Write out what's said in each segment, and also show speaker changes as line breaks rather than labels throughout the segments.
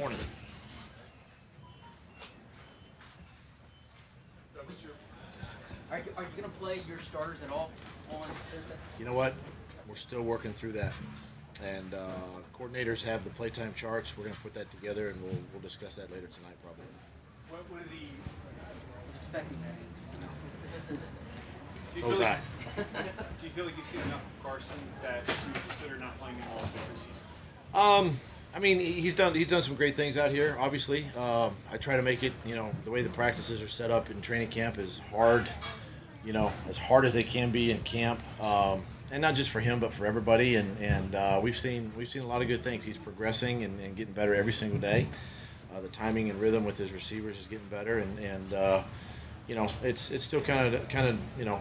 Morning.
Are you, are you going to play your starters at all on Thursday?
You know what? We're still working through that. And uh, coordinators have the playtime charts. We're going to put that together and we'll, we'll discuss that later tonight, probably.
What would the
I was expecting that answer.
do you
So
feel
was
like,
I.
do you feel like you've seen enough of Carson that you would consider not playing him all of the preseason?
Um, I mean, he's done he's done some great things out here. Obviously, um, I try to make it. You know, the way the practices are set up in training camp is hard. You know, as hard as they can be in camp, um, and not just for him, but for everybody. And and uh, we've seen we've seen a lot of good things. He's progressing and, and getting better every single day. Uh, the timing and rhythm with his receivers is getting better, and and uh, you know, it's it's still kind of kind of you know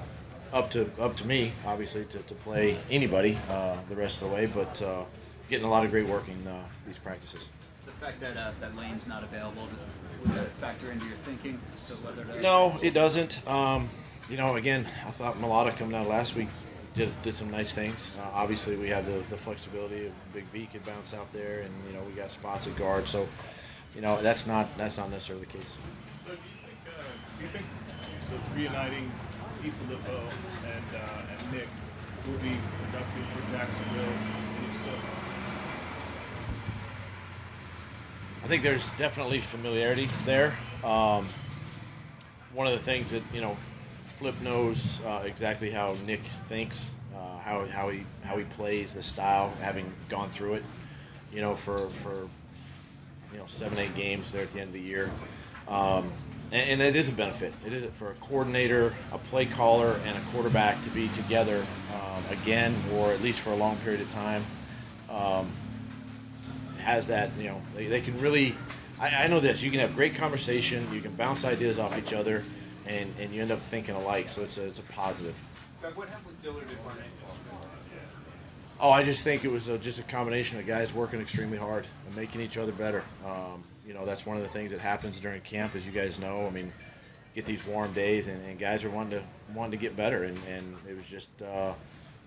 up to up to me, obviously, to, to play anybody uh, the rest of the way, but. Getting a lot of great work in uh, these practices.
The fact that uh, that Lane's not available, does would that factor into your thinking as to whether to?
No, it doesn't. Um, you know, again, I thought Mailata coming out last week did did some nice things. Uh, obviously, we have the, the flexibility of Big V could bounce out there, and you know we got spots at guard. So, you know, that's not that's not necessarily the case.
So do you think, uh, do you think the reuniting DeFilippo and uh, and Nick will be productive for Jacksonville? And if so,
I think there's definitely familiarity there. Um, one of the things that you know, Flip knows uh, exactly how Nick thinks, uh, how how he how he plays, the style, having gone through it. You know, for for you know seven eight games there at the end of the year, um, and, and it is a benefit. It is for a coordinator, a play caller, and a quarterback to be together um, again, or at least for a long period of time. Has that you know they, they can really I, I know this you can have great conversation you can bounce ideas off each other and, and you end up thinking alike so it's a, it's a positive.
What happened with Dillard and Barnett?
oh i just think it was a, just a combination of guys working extremely hard and making each other better. Um, you know that's one of the things that happens during camp as you guys know. I mean get these warm days and, and guys are wanting to wanting to get better and, and it was just uh,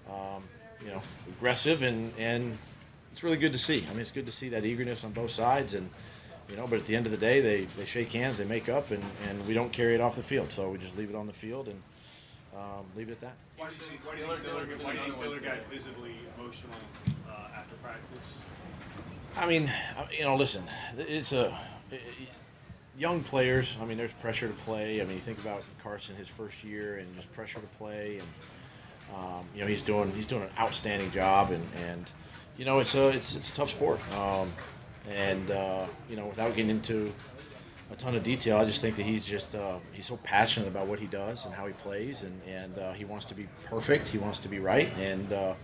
um, you know aggressive and and it's really good to see. I mean, it's good to see that eagerness on both sides, and you know. But at the end of the day, they, they shake hands, they make up, and, and we don't carry it off the field. So we just leave it on the field and um, leave it at that.
Why do you think, why do you think Dillard, why do you think Dillard got visibly emotional uh, after practice?
I mean, uh, you know, listen, it's a young players. I mean, there's pressure to play. I mean, you think about Carson, his first year, and just pressure to play, and um, you know, he's doing he's doing an outstanding job, and and you know, it's a it's it's a tough sport. Um, and uh, you know, without getting into a ton of detail, I just think that he's just uh, he's so passionate about what he does and how he plays, and and uh, he wants to be perfect. He wants to be right, and uh,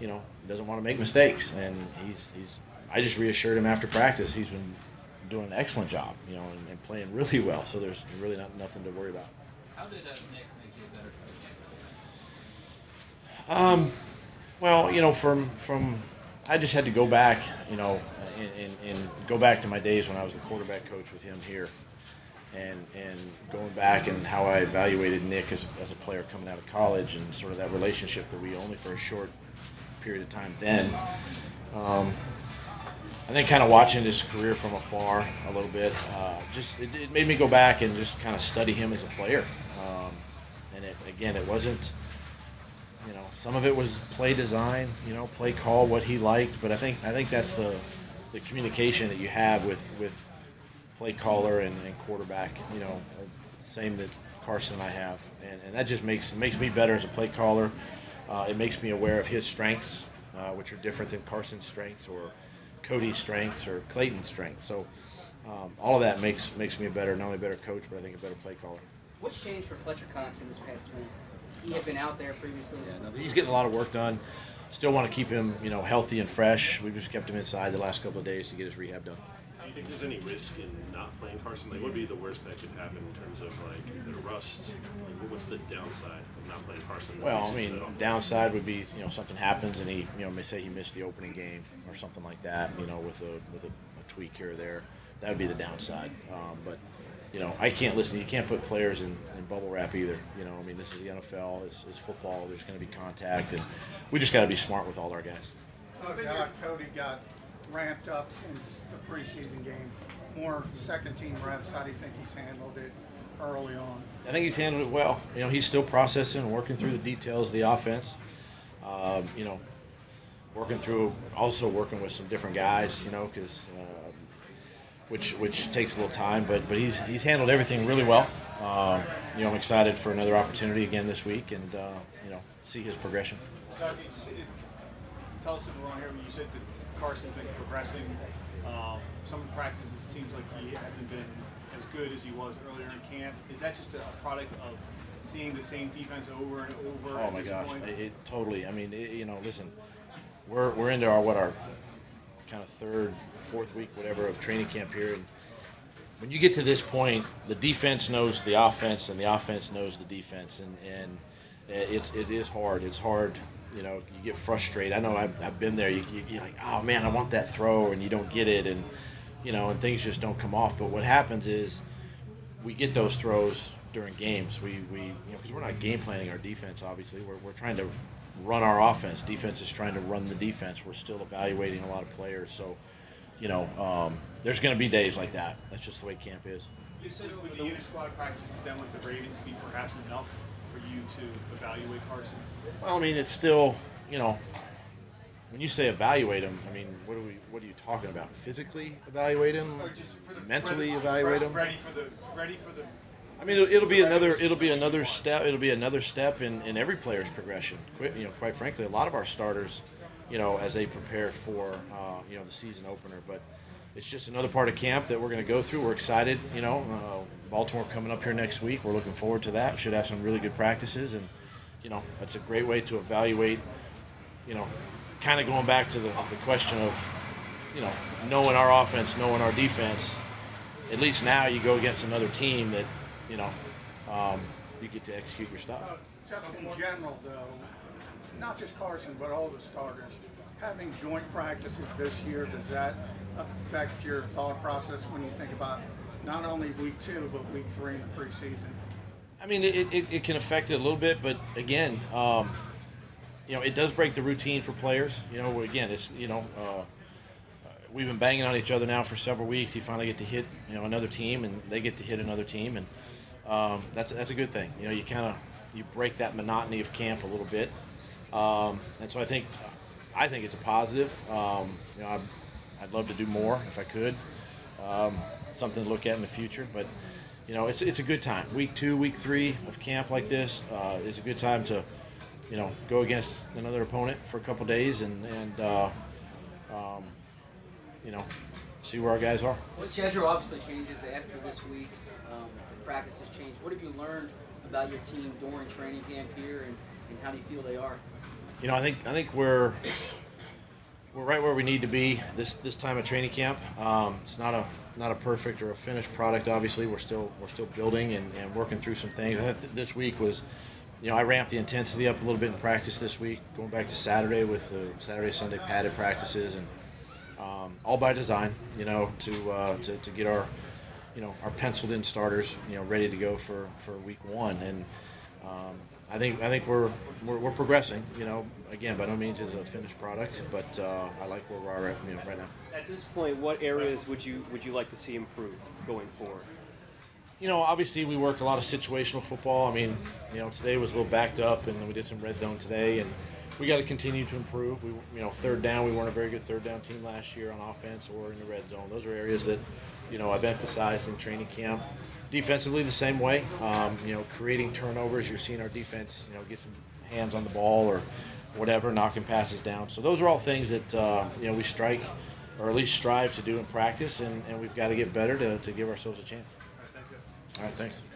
you know, doesn't want to make mistakes. And he's he's I just reassured him after practice. He's been doing an excellent job, you know, and, and playing really well. So there's really not nothing to worry about.
How did uh, Nick make you a better coach?
Um, well, you know, from from I just had to go back, you know, and, and, and go back to my days when I was the quarterback coach with him here, and and going back and how I evaluated Nick as, as a player coming out of college and sort of that relationship that we only for a short period of time then. Um, I think kind of watching his career from afar a little bit, uh, just it, it made me go back and just kind of study him as a player. Um, and it, again, it wasn't you know, some of it was play design, you know, play call, what he liked. But I think I think that's the the communication that you have with with play caller and, and quarterback. You know, same that Carson and I have, and, and that just makes makes me better as a play caller. Uh, it makes me aware of his strengths, uh, which are different than Carson's strengths or Cody's strengths or Clayton's strengths. So um, all of that makes makes me a better, not only a better coach, but I think a better play caller.
What's changed for Fletcher Cox in this past week? He had been out there previously.
Yeah, no, he's getting a lot of work done. Still want to keep him, you know, healthy and fresh. We've just kept him inside the last couple of days to get his rehab done.
Do you think there's any risk in not playing Carson? Like, what would be the worst that could happen in terms of like, is there rust? Like, what's the downside of not playing Carson?
Well, I mean,
all?
downside would be, you know, something happens and he, you know, may say he missed the opening game or something like that, you know, with a with a, a tweak here or there. That would be the downside. Um, but you know, I can't listen. You can't put players in, in bubble wrap either. You know, I mean, this is the NFL. It's, it's football. There's going to be contact, and we just got to be smart with all our guys.
Look, uh, Cody got ramped up since the preseason game? More second team reps. How do you think he's handled it early on?
I think he's handled it well. You know, he's still processing and working through the details of the offense. Um, you know, working through, also working with some different guys. You know, because um, which which takes a little time, but but he's he's handled everything really well. Um, you know, I'm excited for another opportunity again this week, and uh, you know, see his progression.
It, tell us if we're wrong here. You said that Carson's been progressing, um, some of the practices it seems like he hasn't been as good as he was earlier in camp. Is that just a product of seeing the same defense over and over?
Oh
at
my
this
gosh,
point?
it, it totally. I mean, it, you know, listen, we're we're into our what our kind of third, fourth week, whatever, of training camp here, and when you get to this point, the defense knows the offense, and the offense knows the defense, and and it's it is hard. It's hard. You know, you get frustrated. I know I've, I've been there. You, you, you're like, oh man, I want that throw, and you don't get it, and you know, and things just don't come off. But what happens is we get those throws during games. We, we you know, because we're not game planning our defense, obviously. We're, we're trying to run our offense. Defense is trying to run the defense. We're still evaluating a lot of players. So, you know, um, there's going to be days like that. That's just the way camp is.
You said with the inter squad practices done with the Ravens be perhaps enough for you to evaluate Carson?
Well, I mean, it's still, you know, when you say evaluate him, I mean, what are we? What are you talking about? Physically evaluate him?
Or just for the
Mentally evaluate him?
Ready for the ready for the
I mean, it'll, it'll be another. It'll be another step. It'll be another step in, in every player's progression. Quite, you know, quite frankly, a lot of our starters, you know, as they prepare for, uh, you know, the season opener. But it's just another part of camp that we're going to go through. We're excited. You know, uh, Baltimore coming up here next week. We're looking forward to that. Should have some really good practices, and you know, that's a great way to evaluate. You know, kind of going back to the, the question of, you know, knowing our offense, knowing our defense. At least now you go against another team that, you know, um, you get to execute your
Uh,
stuff.
just in general, though, not just Carson, but all the starters, having joint practices this year, does that affect your thought process when you think about not only week two, but week three in the preseason?
I mean, it, it, it can affect it a little bit, but again, um, you know, it does break the routine for players. You know, again, it's you know, uh, we've been banging on each other now for several weeks. You finally get to hit you know another team, and they get to hit another team, and um, that's that's a good thing. You know, you kind of you break that monotony of camp a little bit, um, and so I think I think it's a positive. Um, you know, I'd, I'd love to do more if I could. Um, something to look at in the future, but you know, it's it's a good time. Week two, week three of camp like this uh, is a good time to, you know, go against another opponent for a couple days and and uh, um, you know, see where our guys are.
The schedule obviously changes after this week. Um, practices change. What have you learned about your team during training camp here, and, and how do you feel they are?
You know, I think I think we're we're right where we need to be this this time of training camp. Um, it's not a not a perfect or a finished product. Obviously, we're still we're still building and, and working through some things. This week was, you know, I ramped the intensity up a little bit in practice this week, going back to Saturday with the Saturday Sunday padded practices and um, all by design. You know, to, uh, to to get our you know our penciled in starters you know ready to go for for week one and. Um, I think I think we're, we're we're progressing. You know, again, by no means is a finished product, but uh, I like where we are at, you know, right now.
At this point, what areas would you would you like to see improve going forward?
You know, obviously we work a lot of situational football. I mean, you know, today was a little backed up, and we did some red zone today, and we got to continue to improve. We, you know, third down, we weren't a very good third down team last year on offense or in the red zone. Those are areas that, you know, I've emphasized in training camp. Defensively, the same way. Um, you know, creating turnovers. You're seeing our defense, you know, get some hands on the ball or whatever, knocking passes down. So those are all things that uh, you know we strike, or at least strive to do in practice, and, and we've got to get better to, to give ourselves a chance.
All right, thanks, guys.
All right, thanks.